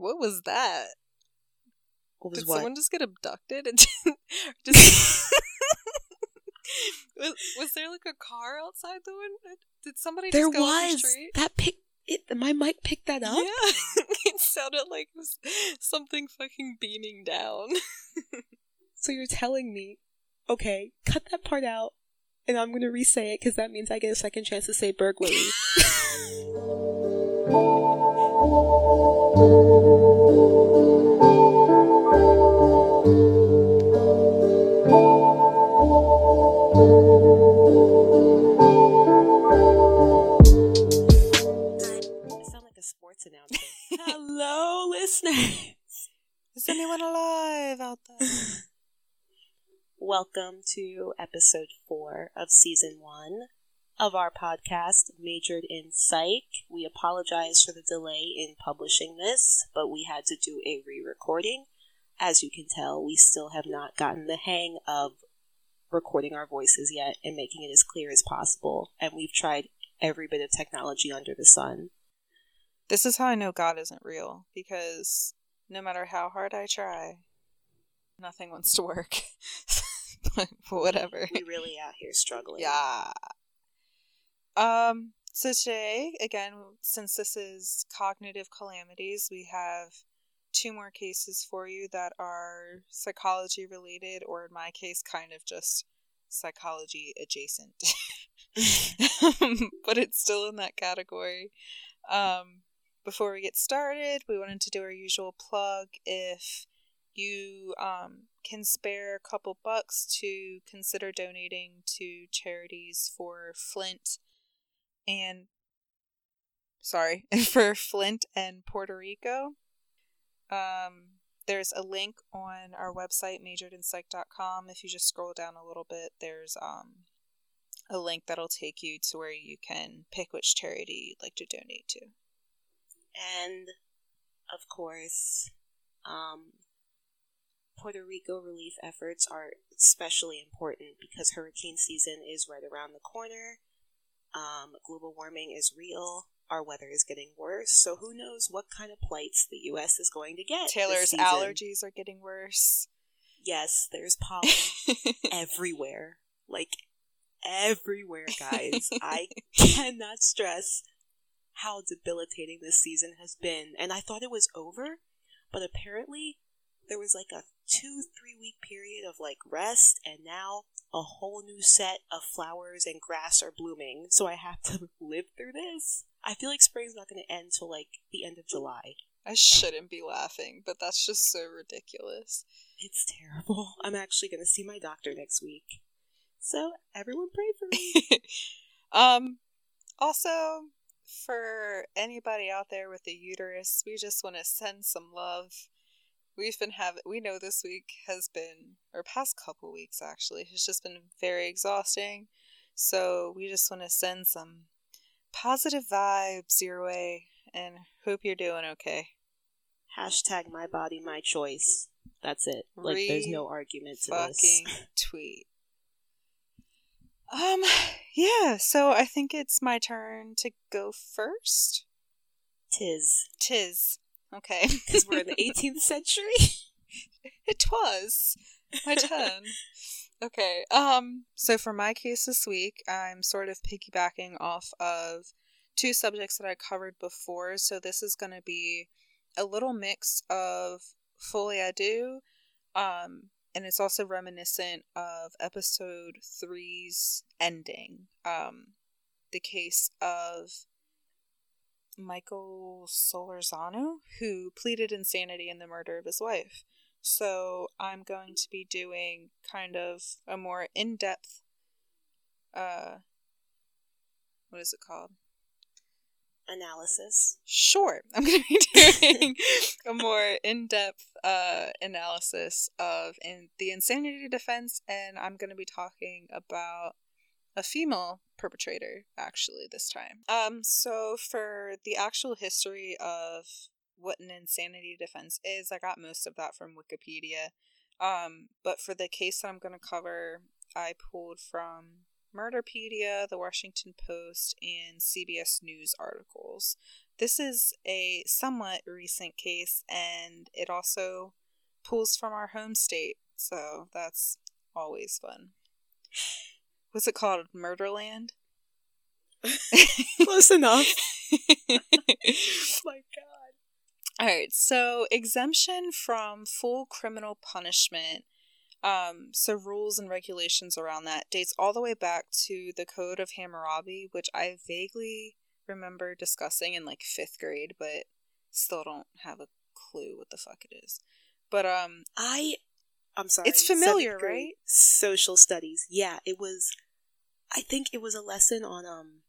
What was that? What was Did what? someone just get abducted? Just was, was there like a car outside the window? Did somebody there just go off the was street? that pick. It, my mic picked that up. Yeah, it sounded like it was something fucking beaming down. So you're telling me, okay, cut that part out, and I'm gonna re-say it because that means I get a second chance to say burglary. Hello, listeners. Is anyone alive out there? Welcome to episode four of season one of our podcast, Majored in Psych. We apologize for the delay in publishing this, but we had to do a re recording. As you can tell, we still have not gotten the hang of recording our voices yet and making it as clear as possible, and we've tried every bit of technology under the sun. This is how I know God isn't real because no matter how hard I try, nothing wants to work. but whatever. We really out here struggling. Yeah. Um. So today, again, since this is cognitive calamities, we have two more cases for you that are psychology related, or in my case, kind of just psychology adjacent. but it's still in that category. Um, before we get started, we wanted to do our usual plug. If you um, can spare a couple bucks to consider donating to charities for Flint and sorry for Flint and Puerto Rico. Um, there's a link on our website majoredinsike.com. If you just scroll down a little bit, there's um, a link that'll take you to where you can pick which charity you'd like to donate to. And of course, um, Puerto Rico relief efforts are especially important because hurricane season is right around the corner. Um, global warming is real. Our weather is getting worse. So who knows what kind of plights the U.S. is going to get. Taylor's allergies are getting worse. Yes, there's pollen everywhere. Like everywhere, guys. I cannot stress how debilitating this season has been. And I thought it was over, but apparently there was like a two, three week period of like rest, and now a whole new set of flowers and grass are blooming. So I have to live through this. I feel like spring's not going to end till like the end of July. I shouldn't be laughing, but that's just so ridiculous. It's terrible. I'm actually going to see my doctor next week. So everyone pray for me. um also for anybody out there with a uterus, we just want to send some love. We've been having we know this week has been or past couple weeks actually has just been very exhausting. So we just want to send some positive vibes your way and hope you're doing okay. Hashtag my body, my choice. That's it. Like, there's no argument to Fucking this. tweet. Um, yeah, so I think it's my turn to go first. Tis. Tis. Okay. Because we're in the 18th century. it was my turn. Okay. Um, so for my case this week, I'm sort of piggybacking off of two subjects that I covered before. So this is going to be a little mix of Folie à Deux, um, and it's also reminiscent of episode three's ending. Um, the case of Michael Solorzano, who pleaded insanity in the murder of his wife. So I'm going to be doing kind of a more in-depth uh what is it called? Analysis. Sure. I'm going to be doing a more in-depth uh analysis of in the insanity defense and I'm going to be talking about a female perpetrator actually this time. Um so for the actual history of what an insanity defense is. I got most of that from Wikipedia. Um, but for the case that I'm going to cover, I pulled from Murderpedia, the Washington Post, and CBS News articles. this is a somewhat recent case, and it also pulls from our home state, so that's always fun. What's it called? Murderland? Close enough. oh my god. Alright, so exemption from full criminal punishment. Um, so rules and regulations around that dates all the way back to the Code of Hammurabi, which I vaguely remember discussing in like fifth grade, but still don't have a clue what the fuck it is. But um, I, I'm sorry. It's familiar, right? Social studies. Yeah, it was. I think it was a lesson on um,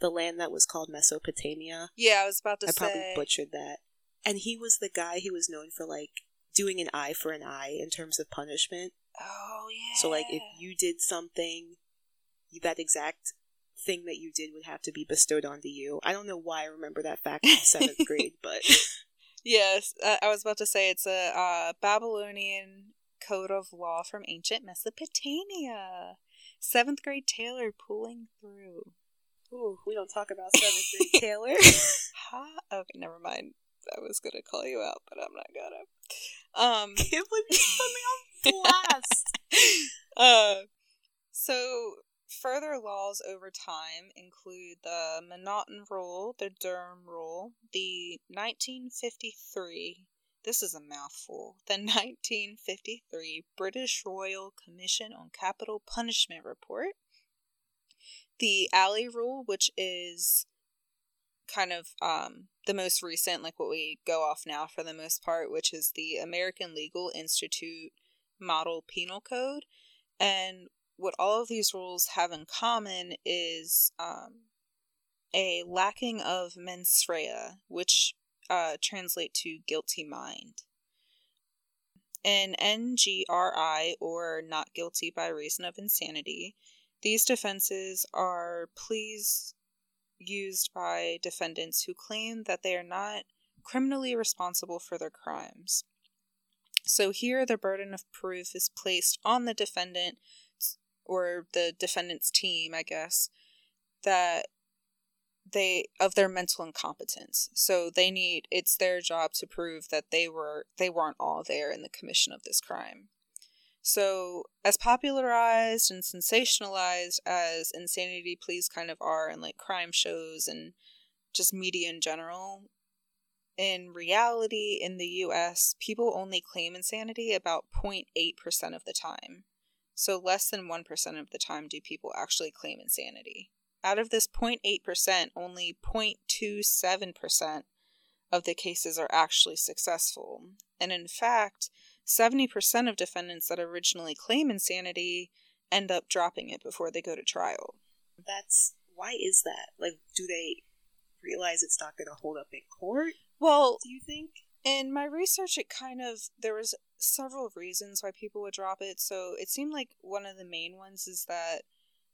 the land that was called Mesopotamia. Yeah, I was about to I say. probably butchered that. And he was the guy who was known for like doing an eye for an eye in terms of punishment. Oh yeah. So like if you did something, that exact thing that you did would have to be bestowed onto you. I don't know why I remember that fact from seventh grade, but Yes, uh, I was about to say it's a uh, Babylonian code of law from ancient Mesopotamia. Seventh grade Taylor pulling through. Ooh, we don't talk about seventh grade Taylor. Ha! Okay, never mind. I was gonna call you out, but I'm not gonna. Um, Can't believe you put me on blast. uh, so further laws over time include the M'Naghten Rule, the Durham Rule, the 1953. This is a mouthful. The 1953 British Royal Commission on Capital Punishment Report, the Alley Rule, which is kind of um, the most recent, like what we go off now for the most part, which is the American Legal Institute Model Penal Code. And what all of these rules have in common is um, a lacking of mens rea, which uh, translate to guilty mind. In NGRI, or not guilty by reason of insanity, these defenses are pleas used by defendants who claim that they are not criminally responsible for their crimes. So here, the burden of proof is placed on the defendant or the defendant's team, I guess, that they of their mental incompetence. So they need it's their job to prove that they were they weren't all there in the commission of this crime. So, as popularized and sensationalized as insanity pleas kind of are in like crime shows and just media in general, in reality, in the US, people only claim insanity about 0.8% of the time. So, less than 1% of the time do people actually claim insanity. Out of this 0.8%, only 0.27% of the cases are actually successful. And in fact, 70% of defendants that originally claim insanity end up dropping it before they go to trial. That's why is that? Like, do they realize it's not going to hold up in court? Well, Do you think? In my research it kind of there was several reasons why people would drop it. So it seemed like one of the main ones is that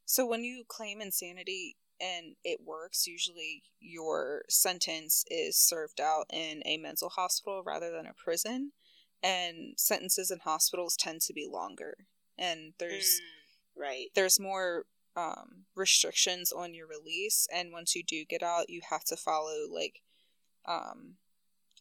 so when you claim insanity and it works, usually your sentence is served out in a mental hospital rather than a prison. And sentences in hospitals tend to be longer. And there's Mm, right. there's more um, restrictions on your release and once you do get out you have to follow like um,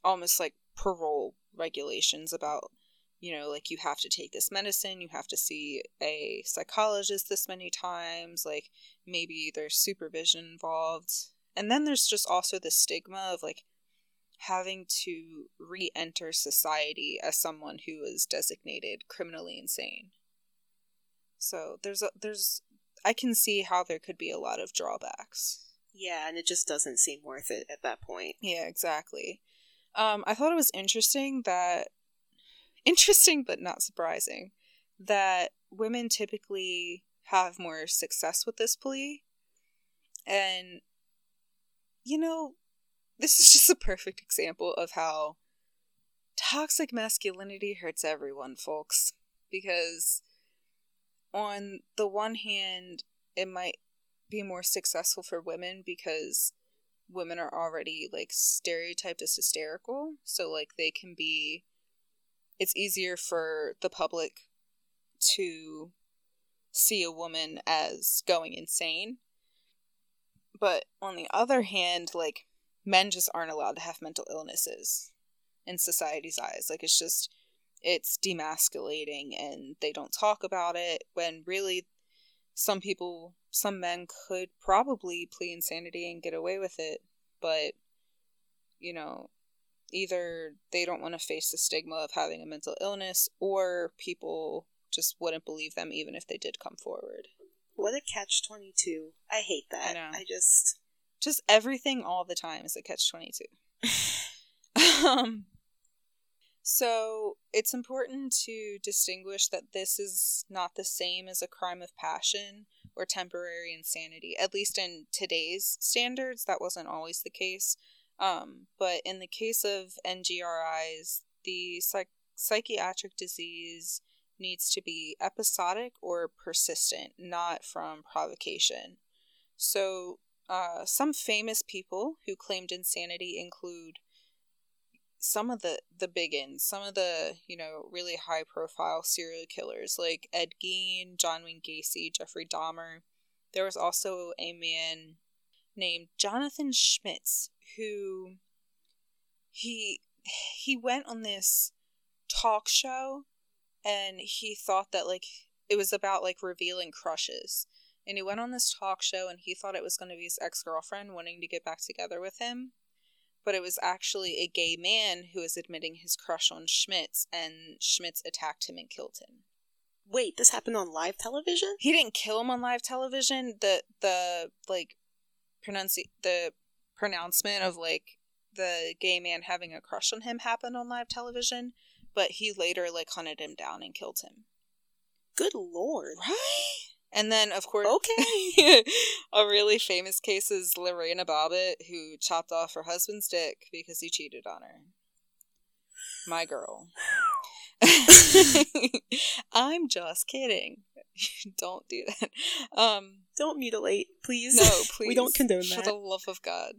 almost like parole regulations about you know like you have to take this medicine you have to see a psychologist this many times like maybe there's supervision involved and then there's just also the stigma of like having to re-enter society as someone who is designated criminally insane so there's a there's I can see how there could be a lot of drawbacks. Yeah, and it just doesn't seem worth it at that point. Yeah, exactly. Um, I thought it was interesting that interesting but not surprising that women typically have more success with this plea. And you know, this is just a perfect example of how toxic masculinity hurts everyone, folks. Because on the one hand, it might be more successful for women because women are already like stereotyped as hysterical. So, like, they can be, it's easier for the public to see a woman as going insane. But on the other hand, like, men just aren't allowed to have mental illnesses in society's eyes. Like it's just it's demasculating and they don't talk about it when really some people some men could probably plead insanity and get away with it, but you know, either they don't want to face the stigma of having a mental illness or people just wouldn't believe them even if they did come forward. What a catch 22. I hate that. I know. I just just everything all the time is a catch 22. um so it's important to distinguish that this is not the same as a crime of passion or temporary insanity. At least in today's standards, that wasn't always the case. Um, but in the case of NGRIs, the psych- psychiatric disease needs to be episodic or persistent, not from provocation. So, uh, some famous people who claimed insanity include some of the the big ins, some of the you know really high profile serial killers like Ed Gein, John Wayne Gacy, Jeffrey Dahmer. There was also a man named Jonathan Schmitz who he he went on this talk show and he thought that like it was about like revealing crushes and he went on this talk show and he thought it was going to be his ex-girlfriend wanting to get back together with him but it was actually a gay man who was admitting his crush on Schmitz, and Schmitz attacked him and killed him. Wait, this happened on live television? He didn't kill him on live television. The the like pronunci- the pronouncement of like the gay man having a crush on him happened on live television, but he later like hunted him down and killed him. Good lord. Right? And then, of course, okay, a really famous case is Lorena Bobbitt, who chopped off her husband's dick because he cheated on her. My girl. I'm just kidding. don't do that. Um, don't mutilate, please. No, please. we don't condone that. For the love of God,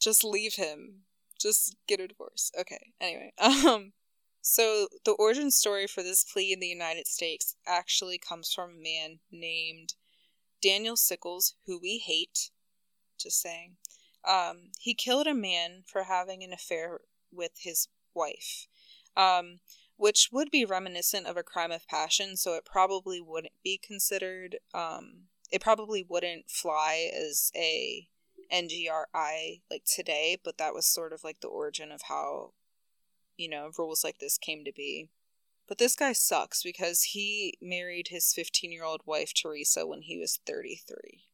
just leave him. Just get a divorce. Okay. Anyway, um, so, the origin story for this plea in the United States actually comes from a man named Daniel Sickles, who we hate. Just saying. Um, he killed a man for having an affair with his wife, um, which would be reminiscent of a crime of passion, so it probably wouldn't be considered, um, it probably wouldn't fly as a NGRI like today, but that was sort of like the origin of how you know, rules like this came to be. But this guy sucks because he married his 15 year old wife, Teresa, when he was 33.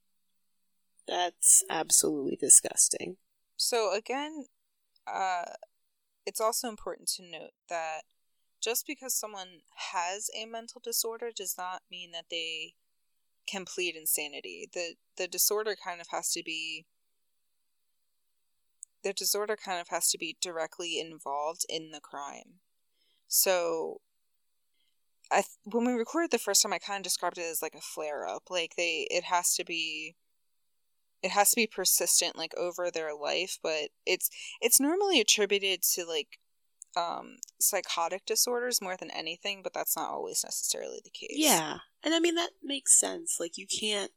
That's absolutely disgusting. So, again, uh, it's also important to note that just because someone has a mental disorder does not mean that they can plead insanity. The, the disorder kind of has to be the disorder kind of has to be directly involved in the crime. So, I when we recorded the first time, I kind of described it as like a flare up. Like they, it has to be, it has to be persistent, like over their life. But it's it's normally attributed to like um psychotic disorders more than anything, but that's not always necessarily the case. Yeah, and I mean that makes sense. Like you can't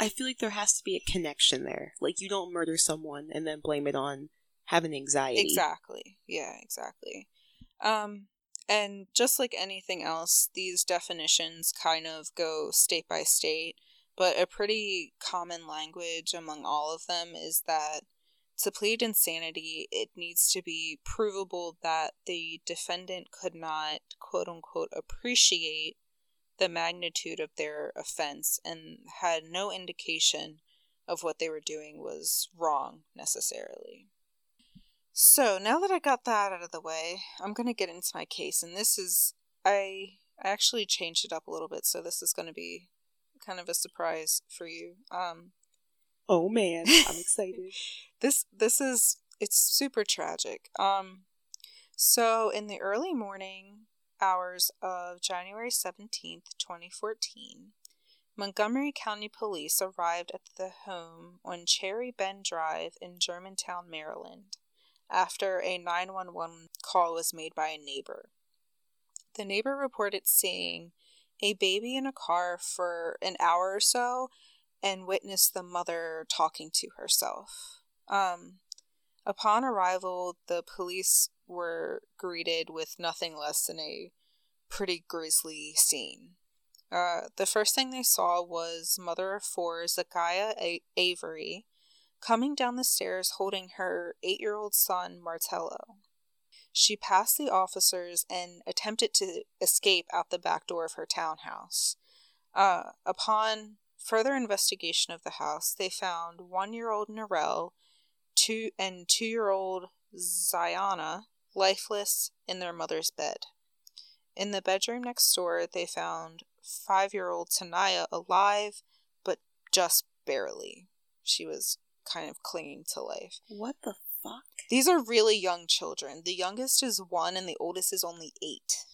I feel like there has to be a connection there. Like you don't murder someone and then blame it on having anxiety. Exactly. Yeah, exactly. Um and just like anything else, these definitions kind of go state by state, but a pretty common language among all of them is that to plead insanity, it needs to be provable that the defendant could not, quote unquote, appreciate the magnitude of their offense and had no indication of what they were doing was wrong necessarily. So, now that I got that out of the way, I'm going to get into my case and this is I I actually changed it up a little bit, so this is going to be kind of a surprise for you. Um Oh man, I'm excited. this this is it's super tragic. Um so in the early morning hours of January 17th, 2014, Montgomery County Police arrived at the home on Cherry Bend Drive in Germantown, Maryland, after a 911 call was made by a neighbor. The neighbor reported seeing a baby in a car for an hour or so and witnessed the mother talking to herself. Um, Upon arrival, the police were greeted with nothing less than a pretty grisly scene. Uh, the first thing they saw was mother of four, Zakieya A- Avery, coming down the stairs holding her eight year old son, Martello. She passed the officers and attempted to escape out the back door of her townhouse. Uh, upon further investigation of the house, they found one year old Norell two and two year old Zyana lifeless in their mother's bed. In the bedroom next door, they found five year old Tanaya alive, but just barely. She was kind of clinging to life. What the fuck? These are really young children. The youngest is one and the oldest is only eight.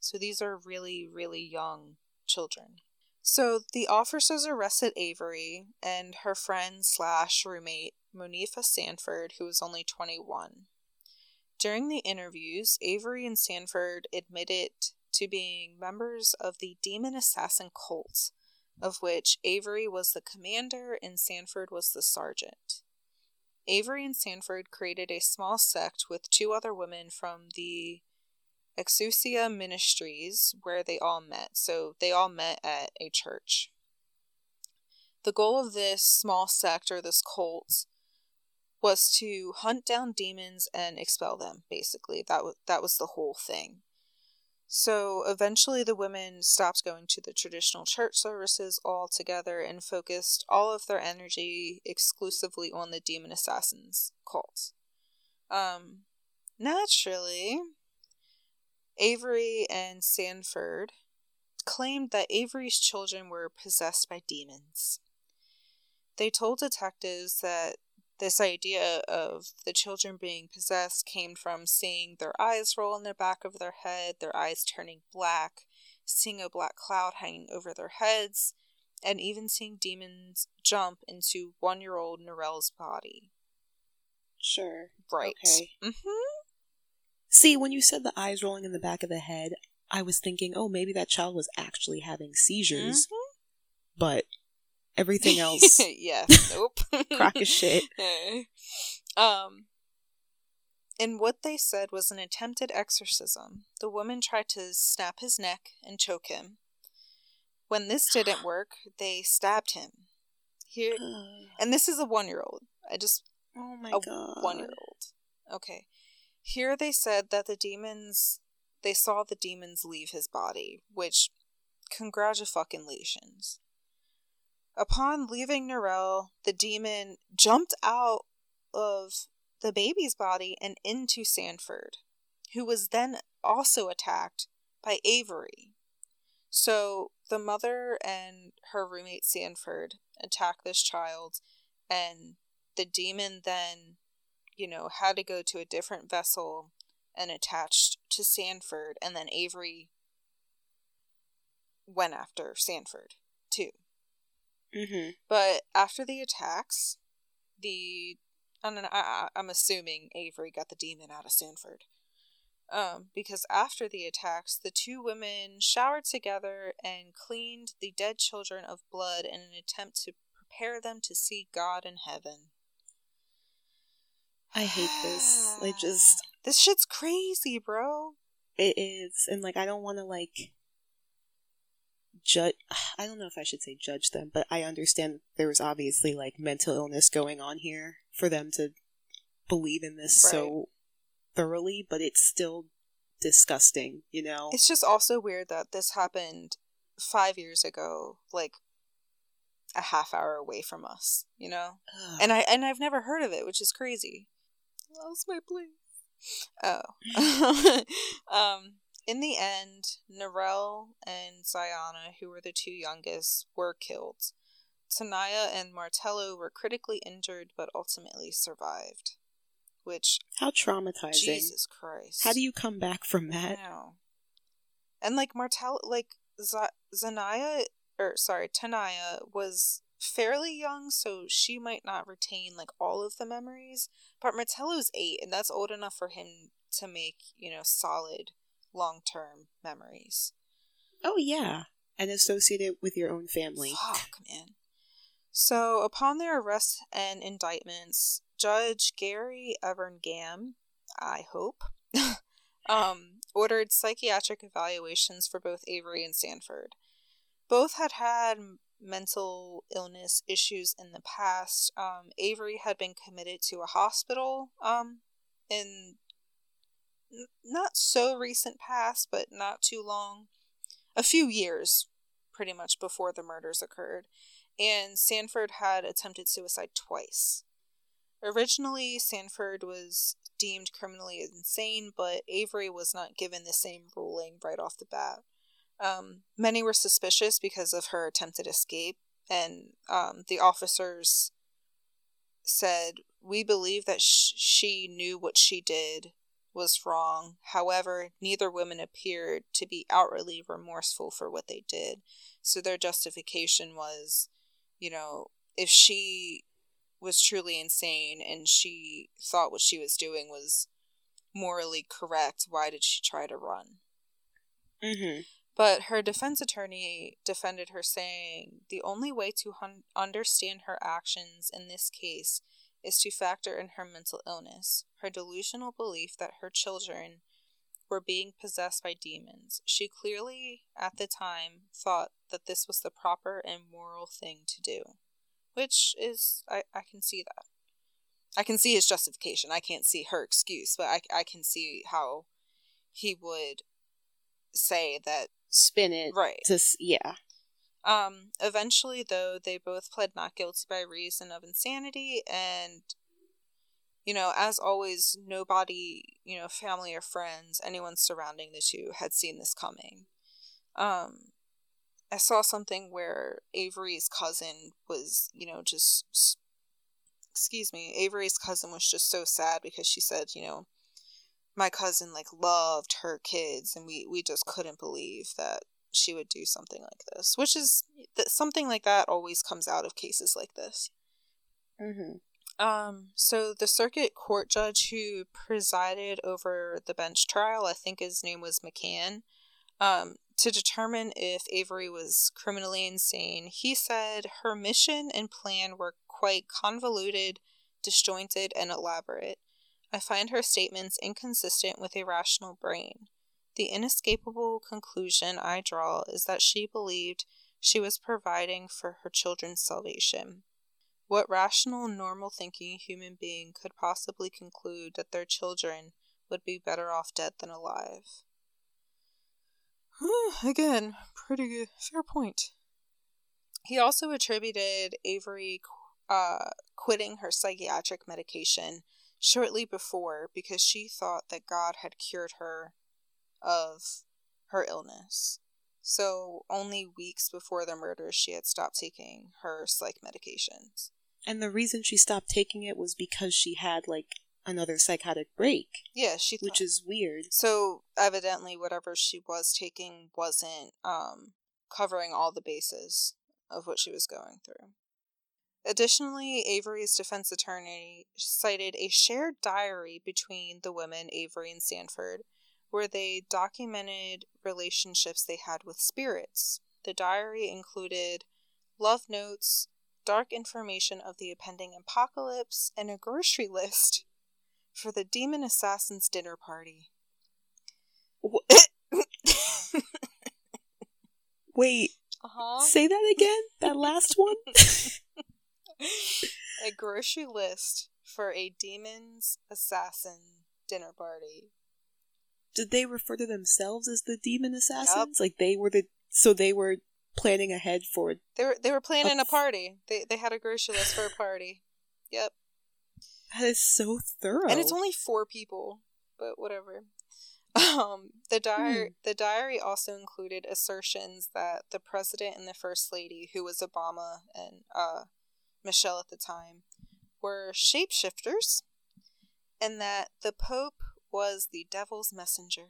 So these are really, really young children. So the officers arrested Avery and her friend slash roommate, Monifa Sanford, who was only 21. During the interviews, Avery and Sanford admitted to being members of the Demon Assassin cult, of which Avery was the commander and Sanford was the sergeant. Avery and Sanford created a small sect with two other women from the Exousia Ministries, where they all met. So they all met at a church. The goal of this small sect or this cult was to hunt down demons and expel them. Basically, that was that was the whole thing. So eventually, the women stopped going to the traditional church services altogether and focused all of their energy exclusively on the demon assassins cult. Um, naturally, Avery and Sanford claimed that Avery's children were possessed by demons. They told detectives that this idea of the children being possessed came from seeing their eyes roll in the back of their head, their eyes turning black, seeing a black cloud hanging over their heads, and even seeing demons jump into one year old Norell's body. Sure. Right. Okay. Mm-hmm. See, when you said the eyes rolling in the back of the head, I was thinking, oh, maybe that child was actually having seizures. Mm-hmm. But everything else, yeah. Nope. crack as shit. um. And what they said was an attempted exorcism. The woman tried to snap his neck and choke him. When this didn't work, they stabbed him. Here, and this is a one-year-old. I just oh my a god. one-year-old. Okay. Here they said that the demons they saw the demons leave his body, which congratulations. Upon leaving Norell, the demon jumped out of the baby's body and into Sanford, who was then also attacked by Avery. So the mother and her roommate Sanford attack this child, and the demon then, you know, had to go to a different vessel and attached to Sanford, and then Avery went after Sanford too. Mm-hmm. But after the attacks, the I don't know, I, I, I'm assuming Avery got the demon out of Sanford. Um, because after the attacks, the two women showered together and cleaned the dead children of blood in an attempt to prepare them to see God in heaven. I hate this. I just This shit's crazy, bro. it is, and like I don't want to like judge. I don't know if I should say judge them, but I understand there was obviously like mental illness going on here for them to believe in this so thoroughly, but it's still disgusting, you know. It's just also weird that this happened five years ago, like a half hour away from us, you know? Ugh. and I and I've never heard of it, which is crazy. Lost my place. Oh, um. In the end, Norell and Zyana, who were the two youngest, were killed. Tanaya and Martello were critically injured, but ultimately survived. Which How traumatizing. Jesus Christ! How do you come back from that? And like Martello, like Z- Zanaya, or sorry, Tanaya was fairly young, so she might not retain like all of the memories. But Martello's eight, and that's old enough for him to make you know solid long term memories. Oh yeah, and associate it with your own family. Fuck, man. So, upon their arrest and indictments, Judge Gary Everngam, I hope, um, ordered psychiatric evaluations for both Avery and Sanford. Both had had mental illness issues in the past. Um, Avery had been committed to a hospital um, in not so recent past, but not too long, a few years pretty much before the murders occurred. And Sanford had attempted suicide twice. Originally, Sanford was deemed criminally insane, but Avery was not given the same ruling right off the bat. Um, many were suspicious because of her attempted escape, and um, the officers said, We believe that sh- she knew what she did was wrong. However, neither woman appeared to be outwardly remorseful for what they did. So their justification was, you know, if she was truly insane and she thought what she was doing was morally correct, why did she try to run? Mm-hmm. But her defense attorney defended her, saying the only way to hun- understand her actions in this case is to factor in her mental illness, her delusional belief that her children were being possessed by demons. She clearly, at the time, thought that this was the proper and moral thing to do. Which is, I, I can see that. I can see his justification. I can't see her excuse, but I, I can see how he would say that Spin it. Right. To, yeah. Um, eventually, though, they both pled not guilty by reason of insanity, and, you know, as always, nobody, you know, family or friends, anyone surrounding the two had seen this coming. Um, I saw something where Avery's cousin was, you know, just, excuse me, Avery's cousin was just so sad because she said, you know, my cousin like loved her kids and we we just couldn't believe that she would do something like this which is that something like that always comes out of cases like this Mm-hmm. um so the circuit court judge who presided over the bench trial i think his name was mcgann um to determine if avery was criminally insane he said her mission and plan were quite convoluted disjointed and elaborate I find her statements inconsistent with a rational brain. The inescapable conclusion I draw is that she believed she was providing for her children's salvation. What rational, normal thinking human being could possibly conclude that their children would be better off dead than alive? Again, pretty good, fair point. He also attributed Avery uh, quitting her psychiatric medication shortly before because she thought that God had cured her of her illness. So, only weeks before the murders, she had stopped taking her psych medications. And the reason she stopped taking it was because she had, like, another psychotic break, Yeah, she which is weird. so evidently whatever she was taking wasn't um covering all the bases of what she was going through. Additionally, Avery's defense attorney cited a shared diary between the women, Avery and Sanford, where they documented relationships they had with spirits. The diary included love notes, dark information of the impending apocalypse, and a grocery list for the demon assassin's dinner party. Wait, Uh-huh. say that again? That last one? a grocery list for a demon's assassin dinner party. Did they refer to themselves as the demon assassins? Like they were the so they were planning ahead for They were they were planning a Oops. party. They they had a grocery list for a party. Yep. that is so thorough. And it's only four people, but whatever. Um, the diary Hmm. the diary also included assertions that the president and the first lady, who was Obama and uh, Michelle at the time, were shapeshifters, and that the Pope was the devil's messenger.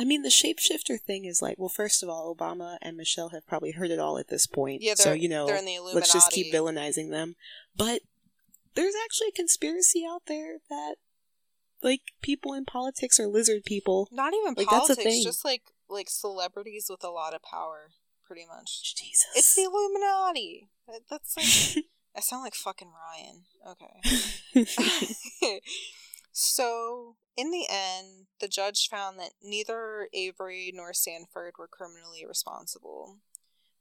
I mean, the shapeshifter thing is like, well, first of all, Obama and Michelle have probably heard it all at this point. Yeah, they're so you know, they're in the Illuminati. let's just keep villainizing them. But there's actually a conspiracy out there that like people in politics are lizard people. Not even Like, that's a thing. just like like celebrities with a lot of power, pretty much. Jesus, It's the Illuminati. That's like I sound like fucking Ryan. Okay. so, in the end, the judge found that neither Avery nor Sanford were criminally responsible.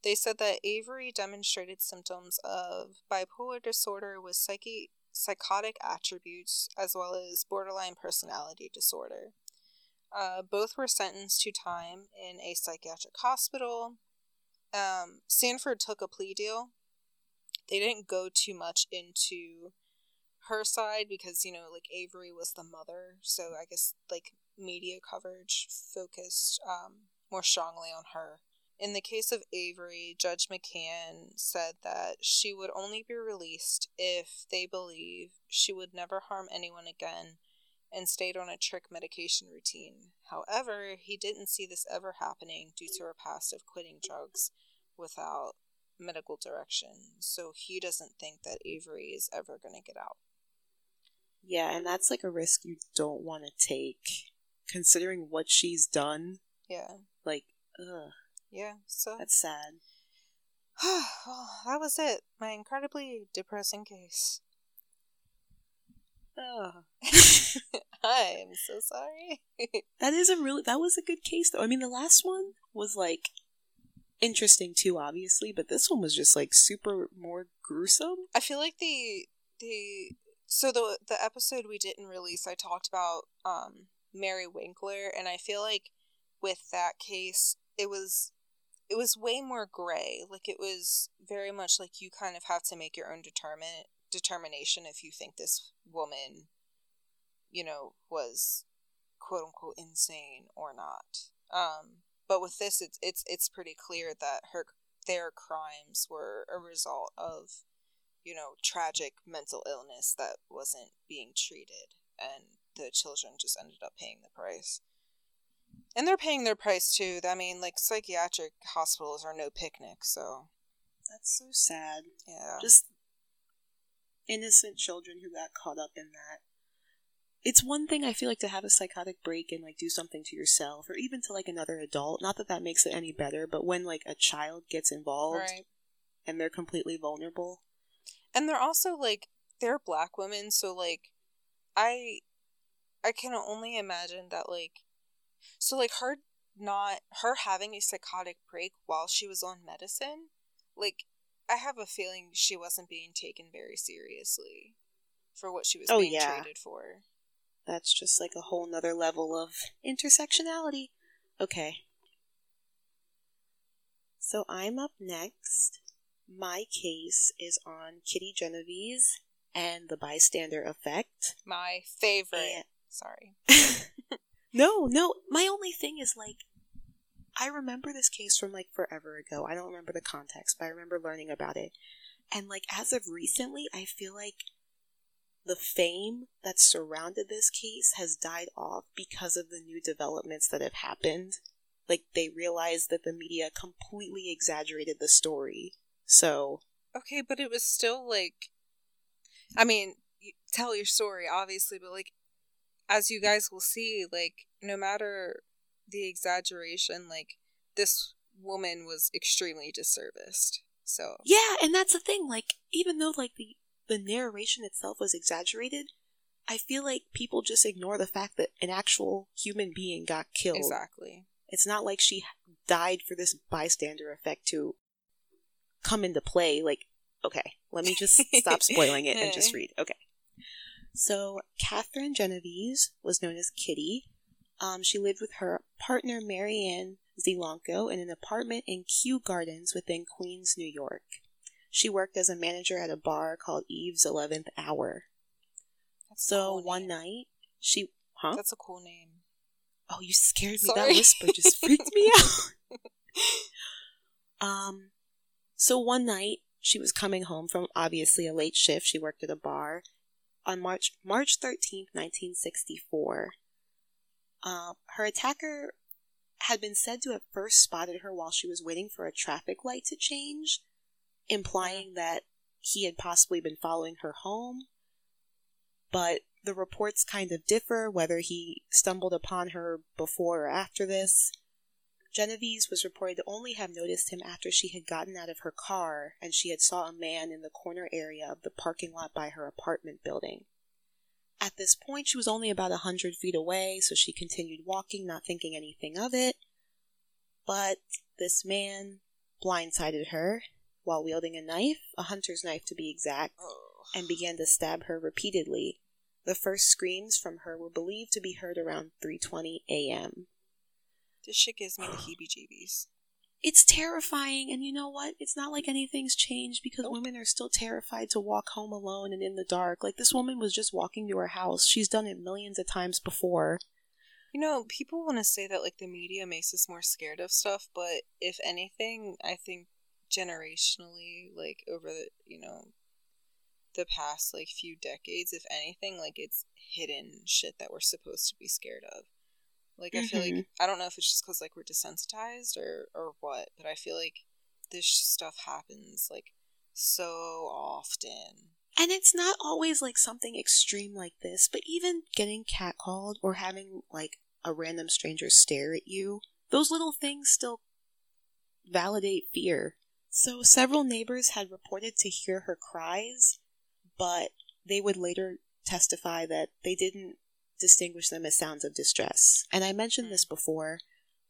They said that Avery demonstrated symptoms of bipolar disorder with psyche- psychotic attributes as well as borderline personality disorder. Uh, both were sentenced to time in a psychiatric hospital. Um, Sanford took a plea deal. They didn't go too much into her side because, you know, like Avery was the mother, so I guess like media coverage focused um, more strongly on her. In the case of Avery, Judge McGann said that she would only be released if they believe she would never harm anyone again and stayed on a trick medication routine. However, he didn't see this ever happening due to her past of quitting drugs without medical direction. So he doesn't think that Avery is ever going to get out. Yeah, and that's like a risk you don't want to take considering what she's done. Yeah. Like, ugh. Yeah, so that's sad. well, that was it. My incredibly depressing case. Oh. I'm so sorry. that is a really that was a good case though. I mean the last mm-hmm. one was like interesting too, obviously, but this one was just like super more gruesome. I feel like the the so the the episode we didn't release, I talked about um Mary Winkler, and I feel like with that case, it was it was way more gray. Like it was very much like you kind of have to make your own determine determination if you think this woman, you know, was quote unquote insane or not. Um, but with this, it's it's it's pretty clear that her their crimes were a result of, you know, tragic mental illness that wasn't being treated, and the children just ended up paying the price. And they're paying their price too. I mean, like psychiatric hospitals are no picnic, so that's so sad. Yeah. Just innocent children who got caught up in that. It's one thing I feel like to have a psychotic break and like do something to yourself or even to like another adult. Not that that makes it any better, but when like a child gets involved right. and they're completely vulnerable. And they're also like they're black women, so like I I can only imagine that like so like her not her having a psychotic break while she was on medicine, like I have a feeling she wasn't being taken very seriously for what she was oh, being yeah. treated for. That's just like a whole nother level of intersectionality. Okay. So I'm up next. My case is on Kitty Genovese and the bystander effect. My favorite. And... Sorry. no, no. My only thing is like I remember this case from like forever ago. I don't remember the context, but I remember learning about it. And like as of recently, I feel like the fame that surrounded this case has died off because of the new developments that have happened. Like they realized that the media completely exaggerated the story. So Okay, but it was still like I mean, tell your story obviously, but like as you guys will see, like no matter the exaggeration, like this woman was extremely disserviced. So yeah, and that's the thing. Like even though like the the narration itself was exaggerated, I feel like people just ignore the fact that an actual human being got killed. Exactly. It's not like she died for this bystander effect to come into play. Like, okay, let me just stop spoiling it and just read. Okay. So, Catherine Genovese was known as Kitty, um, she lived with her partner Marianne Zielonko in an apartment in Kew Gardens within Queens, New York. She worked as a manager at a bar called Eve's Eleventh Hour. That's so cool one name. night, she huh? That's a cool name. Oh, you scared me. Sorry. That whisper just freaked me out. um, so one night she was coming home from obviously a late shift. She worked at a bar on March March thirteenth, nineteen sixty four. Um, her attacker had been said to have first spotted her while she was waiting for a traffic light to change, implying that he had possibly been following her home. But the reports kind of differ whether he stumbled upon her before or after this. Genovese was reported to only have noticed him after she had gotten out of her car and she had saw a man in the corner area of the parking lot by her apartment building. At this point, she was only about a hundred feet away, so she continued walking, not thinking anything of it. But this man blindsided her while wielding a knife, a hunter's knife to be exact, and began to stab her repeatedly. The first screams from her were believed to be heard around 3:20 a.m. This shit gives me the heebie-jeebies. It's terrifying, and you know what? It's not like anything's changed because Nope. women are still terrified to walk home alone and in the dark. Like this woman was just walking to her house. She's done it millions of times before. You know, people want to say that like the media makes us more scared of stuff, but if anything, I think generationally, like over the you know the past like few decades, if anything, like it's hidden shit that we're supposed to be scared of. Like I feel like Mhm. I don't know if it's just because like we're desensitized or or what, but I feel like this stuff happens like so often. And it's not always like something extreme like this, but even getting catcalled or having like a random stranger stare at you, those little things still validate fear. So several neighbors had reported to hear her cries, but they would later testify that they didn't distinguish them as sounds of distress. And I mentioned this before.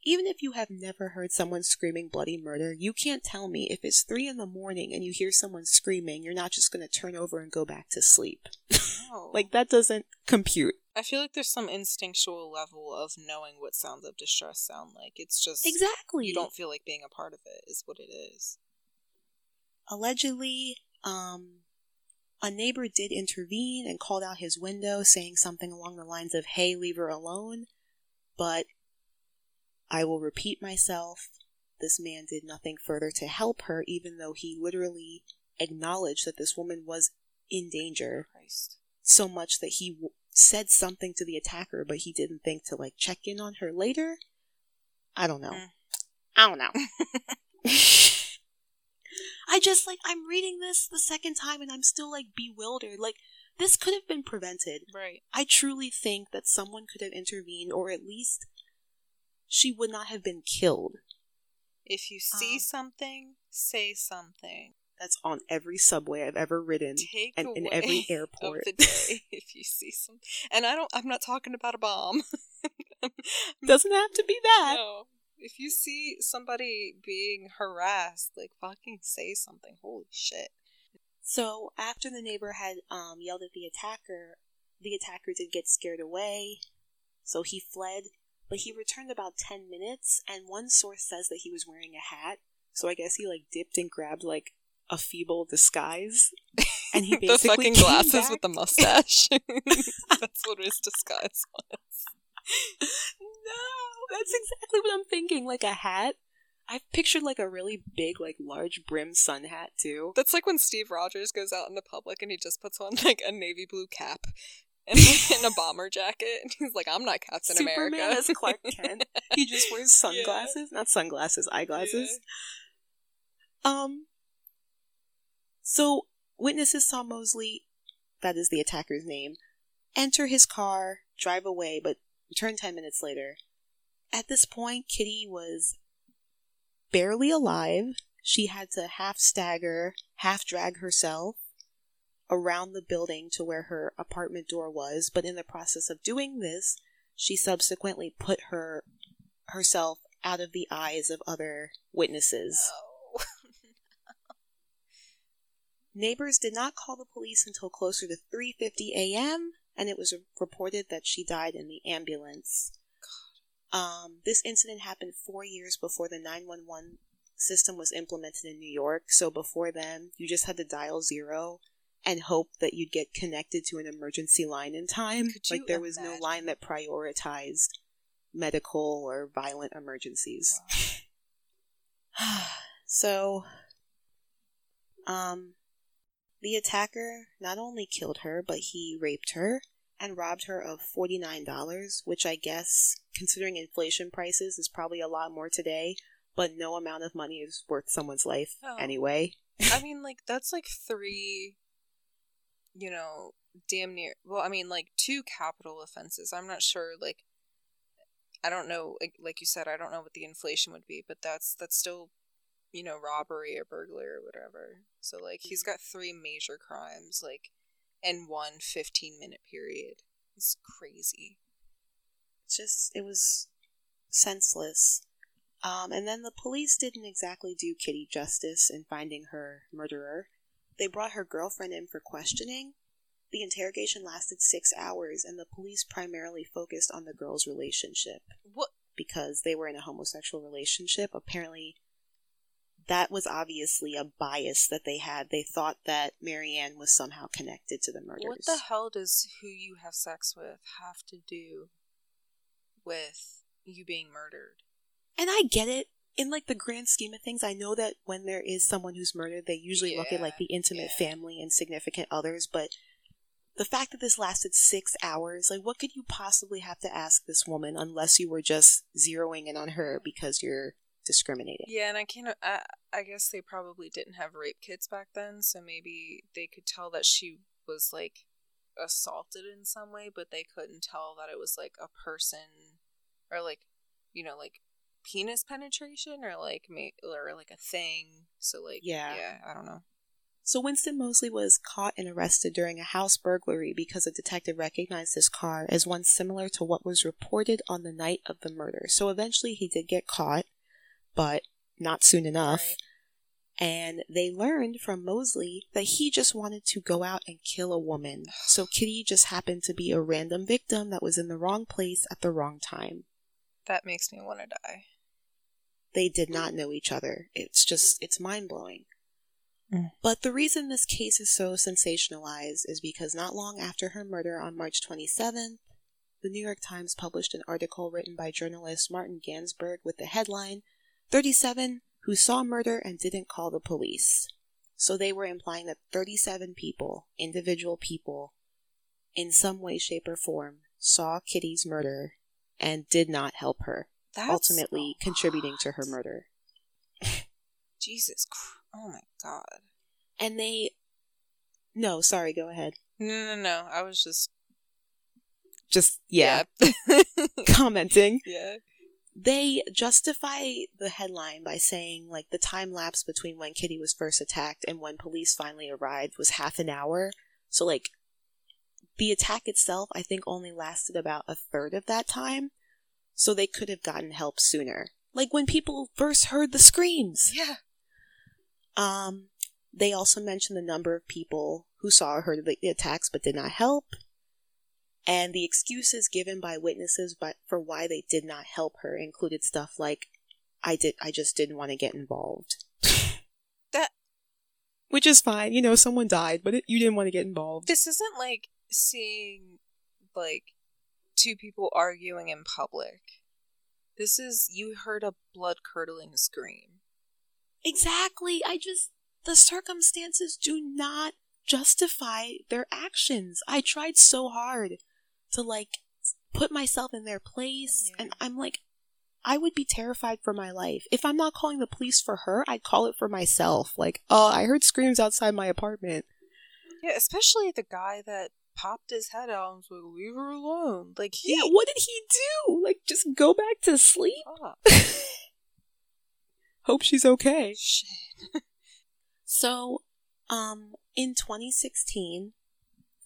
Even if you have never heard someone screaming bloody murder, you can't tell me if it's three in the morning and you hear someone screaming, you're not just going to turn over and go back to sleep. No. Like, that doesn't compute. I feel like there's some instinctual level of knowing what sounds of distress sound like. It's just Exactly. you don't feel like being a part of it is what it is. Allegedly, um, a neighbor did intervene and called out his window, saying something along the lines of, hey, leave her alone. But I will repeat myself. This man did nothing further to help her, even though he literally acknowledged that this woman was in danger Christ. so much that he w- said something to the attacker, but he didn't think to like check in on her later. I don't know. Mm. I don't know. I just like I'm reading this the second time and I'm still like bewildered. Like this could have been prevented. Right. I truly think that someone could have intervened or at least she would not have been killed. If you see Um, something, say something. That's on every subway I've ever ridden Take and in every airport. if you see some. And I don't. I'm not talking about a bomb. Doesn't have to be that. no. If you see somebody being harassed, like fucking say something. Holy shit. So after the neighbor had um, yelled at the attacker, the attacker did get scared away, so he fled. But he returned about ten minutes, and one source says that he was wearing a hat. So I guess he like dipped and grabbed like a feeble disguise, and he the basically fucking came glasses back- with the mustache. That's what his disguise was. no, that's exactly what I'm thinking. Like a hat. I've pictured like a really big, like large brim sun hat too. That's like when Steve Rogers goes out into public and he just puts on like a navy blue cap and like in a bomber jacket. And he's like, I'm not Captain Superman America. as Clark Kent. He just wears sunglasses, not sunglasses, eyeglasses. Um. So witnesses saw Moseley, that is the attacker's name, enter his car, drive away, but return ten minutes later. At this point, Kitty was barely alive. She had to half stagger, half drag herself around the building to where her apartment door was, but in the process of doing this, she subsequently put her herself out of the eyes of other witnesses. Oh. Neighbors did not call the police until closer to 3:50 a.m. and it was reported that she died in the ambulance. Um, this incident happened four years before the 911 system was implemented in New York. So before then, you just had to dial zero and hope that you'd get connected to an emergency line in time. Like there was no line that prioritized medical or violent emergencies. so, um, the attacker not only killed her, but he raped her and robbed her of $49, which I guess, considering inflation prices, is probably a lot more today, but no amount of money is worth someone's life Oh. anyway. I mean, like, that's like three, you know, damn near. Well, I mean, like, two capital offenses. I'm not sure, like, I don't know, like, like you said, I don't know what the inflation would be, but that's that's still, you know, robbery or burglary or whatever. So like, he's got three major crimes, like, in one 15 minute period. It's crazy. It's just it was senseless. Um, and then the police didn't exactly do Kitty justice in finding her murderer. They brought her girlfriend in for questioning. The interrogation lasted six hours, and the police primarily focused on the girl's relationship. What? Because they were in a homosexual relationship. Apparently, that was obviously a bias that they had. They thought that Marianne was somehow connected to the murders. What the hell does who you have sex with have to do with you being murdered? And I get it. In like the grand scheme of things, I know that when there is someone who's murdered, they usually look at like the intimate yeah. family and significant others, but the fact that this lasted six hours, like what could you possibly have to ask this woman unless you were just zeroing in on her because you're discriminating? Yeah, and I can't. I, I guess they probably didn't have rape kits back then, so maybe they could tell that she was like assaulted in some way, but they couldn't tell that it was like a person or like you know like penis penetration or like or like a thing. So like yeah, yeah, I don't know. So Winston Moseley was caught and arrested during a house burglary because a detective recognized his car as one similar to what was reported on the night of the murder. So eventually he did get caught, but not soon enough. Right. And they learned from Moseley that he just wanted to go out and kill a woman. So Kitty just happened to be a random victim that was in the wrong place at the wrong time. That makes me want to die. They did not know each other. It's just, it's mind blowing. Mm. But the reason this case is so sensationalized is because not long after her murder on March 27th, the New York Times published an article written by journalist Martin Gansberg with the headline 37 Who Saw Murder and Didn't Call the Police. So they were implying that 37 people, individual people, in some way, shape, or form, saw Kitty's murder and did not help her, That's ultimately contributing to her murder. Jesus, Chr- oh my god. And they. No, sorry, go ahead. No, no, no. I was just Just, yeah, yeah. commenting. yeah. They justify the headline by saying, like, the time lapse between when Kitty was first attacked and when police finally arrived was half an hour. So, like, the attack itself, I think, only lasted about a third of that time. So they could have gotten help sooner. Like when people first heard the screams. Yeah. Um, they also mentioned the number of people who saw or heard the attacks but did not help, and the excuses given by witnesses but for why they did not help her included stuff like, "I did, I just didn't want to get involved." That Which is fine, you know, someone died, but it, you didn't want to get involved. this isn't like seeing like two people arguing in public. This is you heard a blood curdling scream. Exactly. I just the circumstances do not justify their actions. I tried so hard to like put myself in their place Yeah. and I'm like I would be terrified for my life. If I'm not calling the police for her, I'd call it for myself. Like, oh, I heard screams outside my apartment. Yeah, especially the guy that popped his head out and was like, "Leave her alone." Like he. Yeah, what did he do? Like, just go back to sleep? Fuck. Hope she's okay. Shit. So, um, in 2016,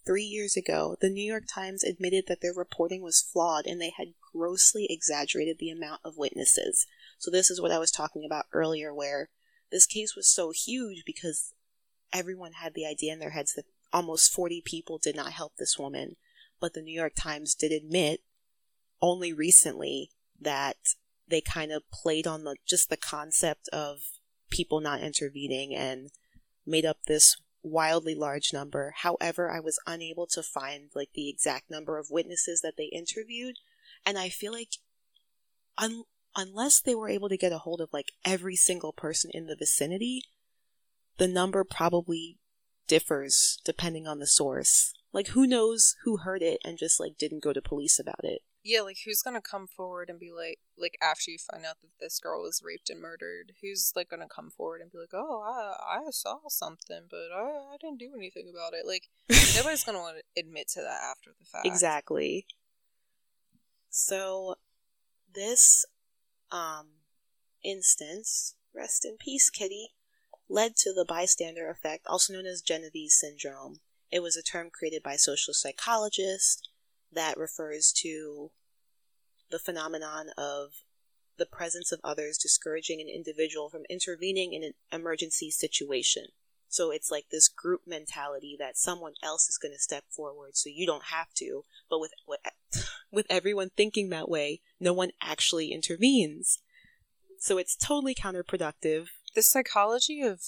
three years ago, the New York Times admitted that their reporting was flawed and they had grossly exaggerated the amount of witnesses. So, this is what I was talking about earlier, where this case was so huge because everyone had the idea in their heads that almost 40 people did not help this woman. But the New York Times did admit only recently that they kind of played on the just the concept of people not intervening and made up this wildly large number. However, I was unable to find like the exact number of witnesses that they interviewed, and I feel like un- unless they were able to get a hold of like every single person in the vicinity, the number probably differs depending on the source. Like who knows who heard it and just like didn't go to police about it. Yeah, like who's gonna come forward and be like, like after you find out that this girl was raped and murdered, who's like gonna come forward and be like, oh, I I saw something, but I I didn't do anything about it. Like nobody's gonna want to admit to that after the fact. Exactly. So this um, instance, rest in peace, Kitty, led to the bystander effect, also known as Genovese syndrome. It was a term created by social psychologists that refers to the phenomenon of the presence of others discouraging an individual from intervening in an emergency situation. So it's like this group mentality that someone else is going to step forward so you don't have to. But with, with everyone thinking that way, no one actually intervenes. So it's totally counterproductive. The psychology of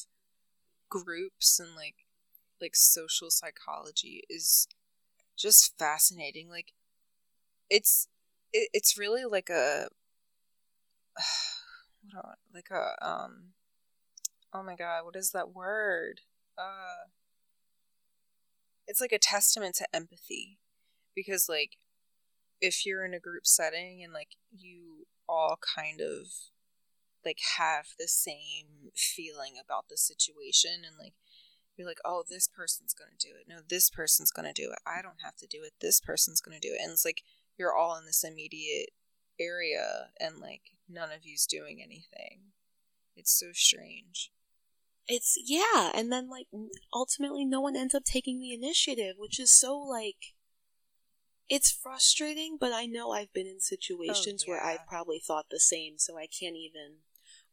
groups and like like social psychology is just fascinating. Like it's it, it's really like a like a um oh my god, what is that word? Uh it's like a testament to empathy because like if you're in a group setting and like you all kind of like have the same feeling about the situation and like you're like oh this person's gonna do it. No this person's gonna do it. I don't have to do it. This person's gonna do it. And it's like you're all in this immediate area and like none of you's doing anything. It's so strange. It's yeah. And then like ultimately no one ends up taking the initiative which is so like it's frustrating but i know i've been in situations oh, yeah. where i've probably thought the same so i can't even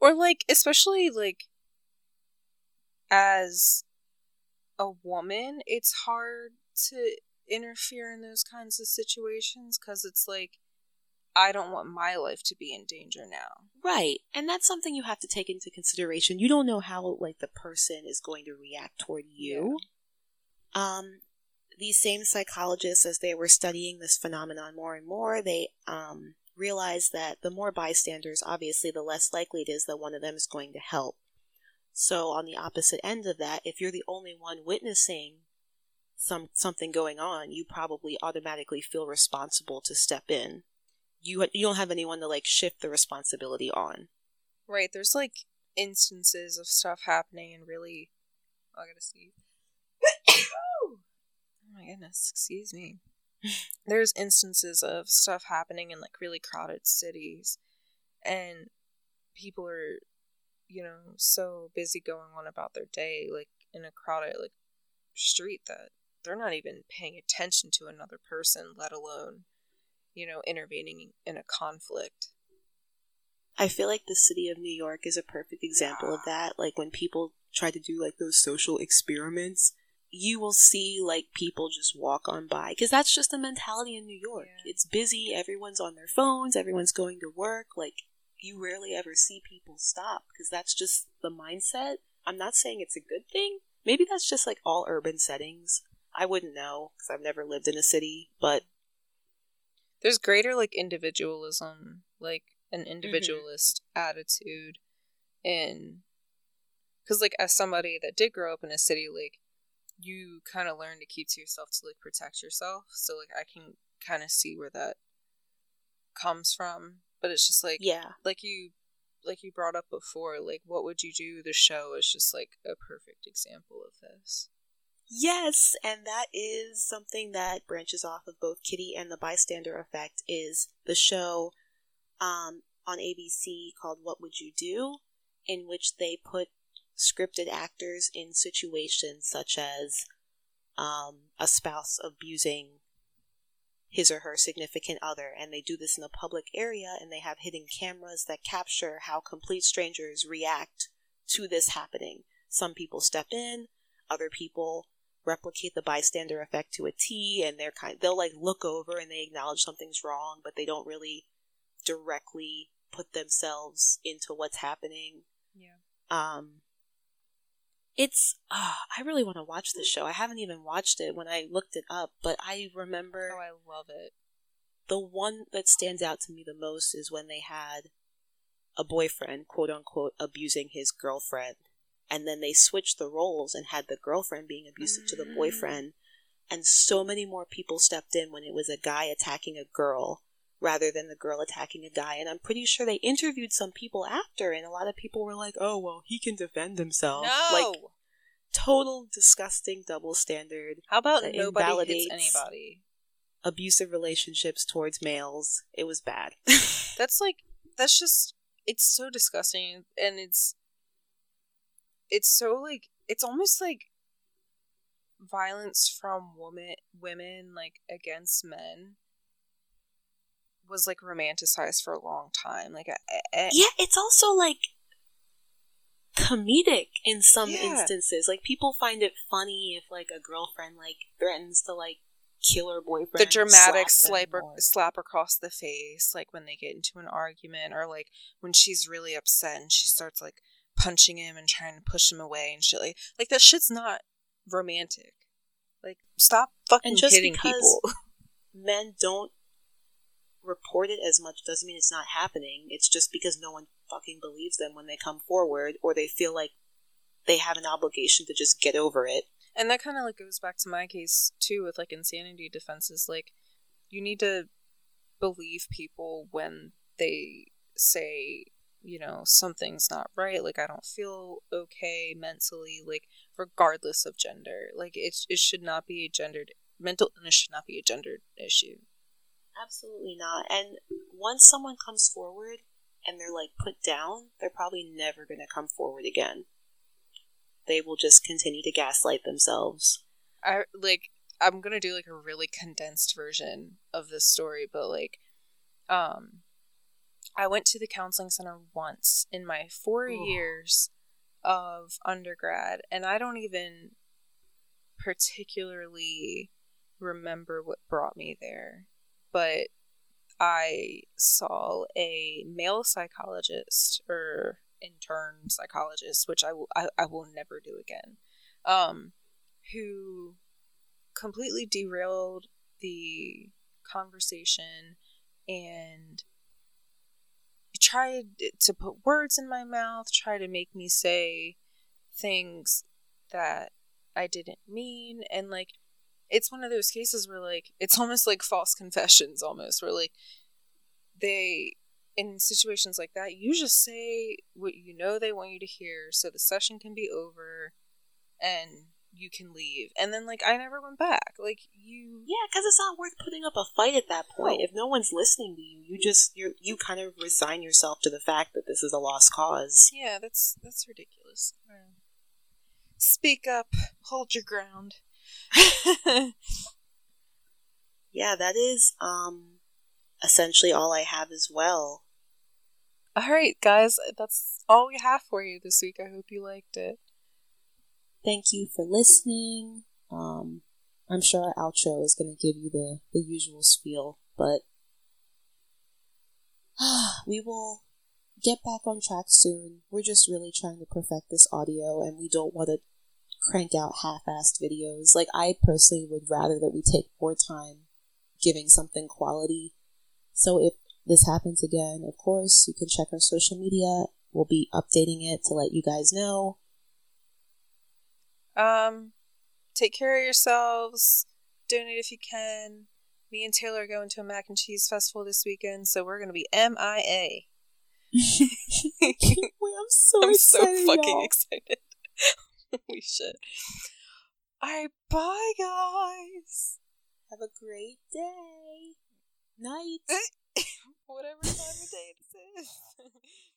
or like especially like as a woman it's hard to interfere in those kinds of situations because it's like I don't want my life to be in danger now. Right. And that's something you have to take into consideration. You don't know how like the person is going to react toward you. Yeah. Um these same psychologists as they were studying this phenomenon more and more, they um realize that the more bystanders, obviously, the less likely it is that one of them is going to help. So, on the opposite end of that, if you're the only one witnessing some something going on, you probably automatically feel responsible to step in. You you don't have anyone to like shift the responsibility on. Right. There's like instances of stuff happening and really. Oh, I gotta see. oh my goodness! Excuse me there's instances of stuff happening in like really crowded cities and people are you know so busy going on about their day like in a crowded like street that they're not even paying attention to another person let alone you know intervening in a conflict i feel like the city of new york is a perfect example yeah. of that like when people try to do like those social experiments you will see like people just walk on by because that's just the mentality in New York. Yeah. It's busy, everyone's on their phones, everyone's going to work. Like you rarely ever see people stop because that's just the mindset. I'm not saying it's a good thing. Maybe that's just like all urban settings. I wouldn't know because I've never lived in a city, but there's greater like individualism, like an mm-hmm. individualist mm-hmm. attitude in because like as somebody that did grow up in a city like you kind of learn to keep to yourself to like protect yourself. So like I can kind of see where that comes from, but it's just like yeah, like you like you brought up before, like what would you do? The show is just like a perfect example of this. Yes, and that is something that branches off of both Kitty and the bystander effect is the show um, on ABC called What Would You Do, in which they put scripted actors in situations such as um, a spouse abusing his or her significant other, and they do this in a public area, and they have hidden cameras that capture how complete strangers react to this happening. Some people step in, other people replicate the bystander effect to a T, and they're kind they'll like look over and they acknowledge something's wrong, but they don't really directly put themselves into what's happening. Yeah. Um, it's uh, I really want to watch this show. I haven't even watched it when I looked it up, but I remember Oh, I love it. The one that stands out to me the most is when they had a boyfriend, quote unquote, abusing his girlfriend. And then they switched the roles and had the girlfriend being abusive mm. to the mm. boyfriend. And so many more people stepped in when it was a guy attacking a girl rather than the girl attacking a guy. And I'm pretty sure they interviewed some people after, and a lot of people were like, "Oh, well, he can defend himself." No. Like total disgusting double standard. How about nobody hits anybody? abusive relationships towards males. It was bad. that's like that's just it's so disgusting and it's it's so like it's almost like violence from woman women like against men was like romanticized for a long time like I, I, yeah it's also like comedic in some yeah. instances like people find it funny if like a girlfriend like threatens to like kill her boyfriend the dramatic slap, or, slap across the face like when they get into an argument or like when she's really upset and she starts like punching him and trying to push him away and shit like like that shit's not romantic. Like stop fucking and just hitting people. men don't report it as much doesn't mean it's not happening. It's just because no one fucking believes them when they come forward or they feel like they have an obligation to just get over it. And that kind of like goes back to my case too with like insanity defenses like you need to believe people when they say you know, something's not right. Like, I don't feel okay mentally, like, regardless of gender. Like, it, it should not be a gendered, mental illness should not be a gendered issue. Absolutely not. And once someone comes forward and they're, like, put down, they're probably never going to come forward again. They will just continue to gaslight themselves. I, like, I'm going to do, like, a really condensed version of this story, but, like, um, I went to the counseling center once in my four Ooh. years of undergrad, and I don't even particularly remember what brought me there, but I saw a male psychologist or intern psychologist, which I will I, will never do again, um, who completely derailed the conversation and tried to put words in my mouth, try to make me say things that I didn't mean. And like, it's one of those cases where like, it's almost like false confessions, almost, where like they, in situations like that, you just say what you know they want you to hear so the session can be over and you can leave. And then like I never went back. Like you Yeah, cuz it's not worth putting up a fight at that point. If no one's listening to you, you just you you kind of resign yourself to the fact that this is a lost cause. Yeah, that's that's ridiculous. Speak up, hold your ground. yeah, that is um essentially all I have as well. All right, guys, that's all we have for you this week. I hope you liked it. Thank you for listening. Um, I'm sure our outro is going to give you the, the usual spiel, but we will get back on track soon. We're just really trying to perfect this audio, and we don't want to crank out half-assed videos. Like, I personally would rather that we take more time giving something quality. So if this happens again, of course, you can check our social media. We'll be updating it to let you guys know. Um, take care of yourselves. Donate if you can. Me and Taylor are going to a mac and cheese festival this weekend, so we're gonna be MIA. Wait, I'm so I'm excited, so fucking y'all. excited. Holy should. All right, bye, guys. Have a great day. Night. Whatever time of day it is.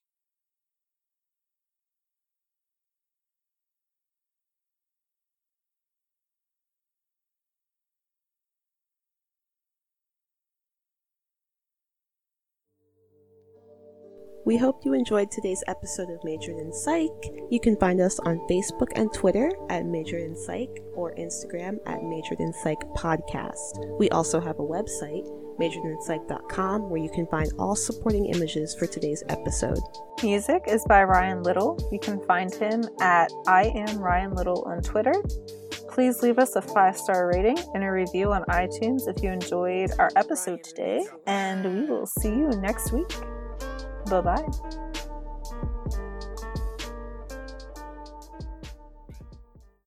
We hope you enjoyed today's episode of Majored in Sike. You can find us on Facebook and Twitter at Majored in Sike or Instagram at Majored in Sike Podcast. We also have a website, majoredinsike.com, where you can find all supporting images for today's episode. Music is by Ryan Little. You can find him at I am Ryan Little on Twitter. Please leave us a five star rating and a review on iTunes if you enjoyed our episode today, and we will see you next week. Bye bye.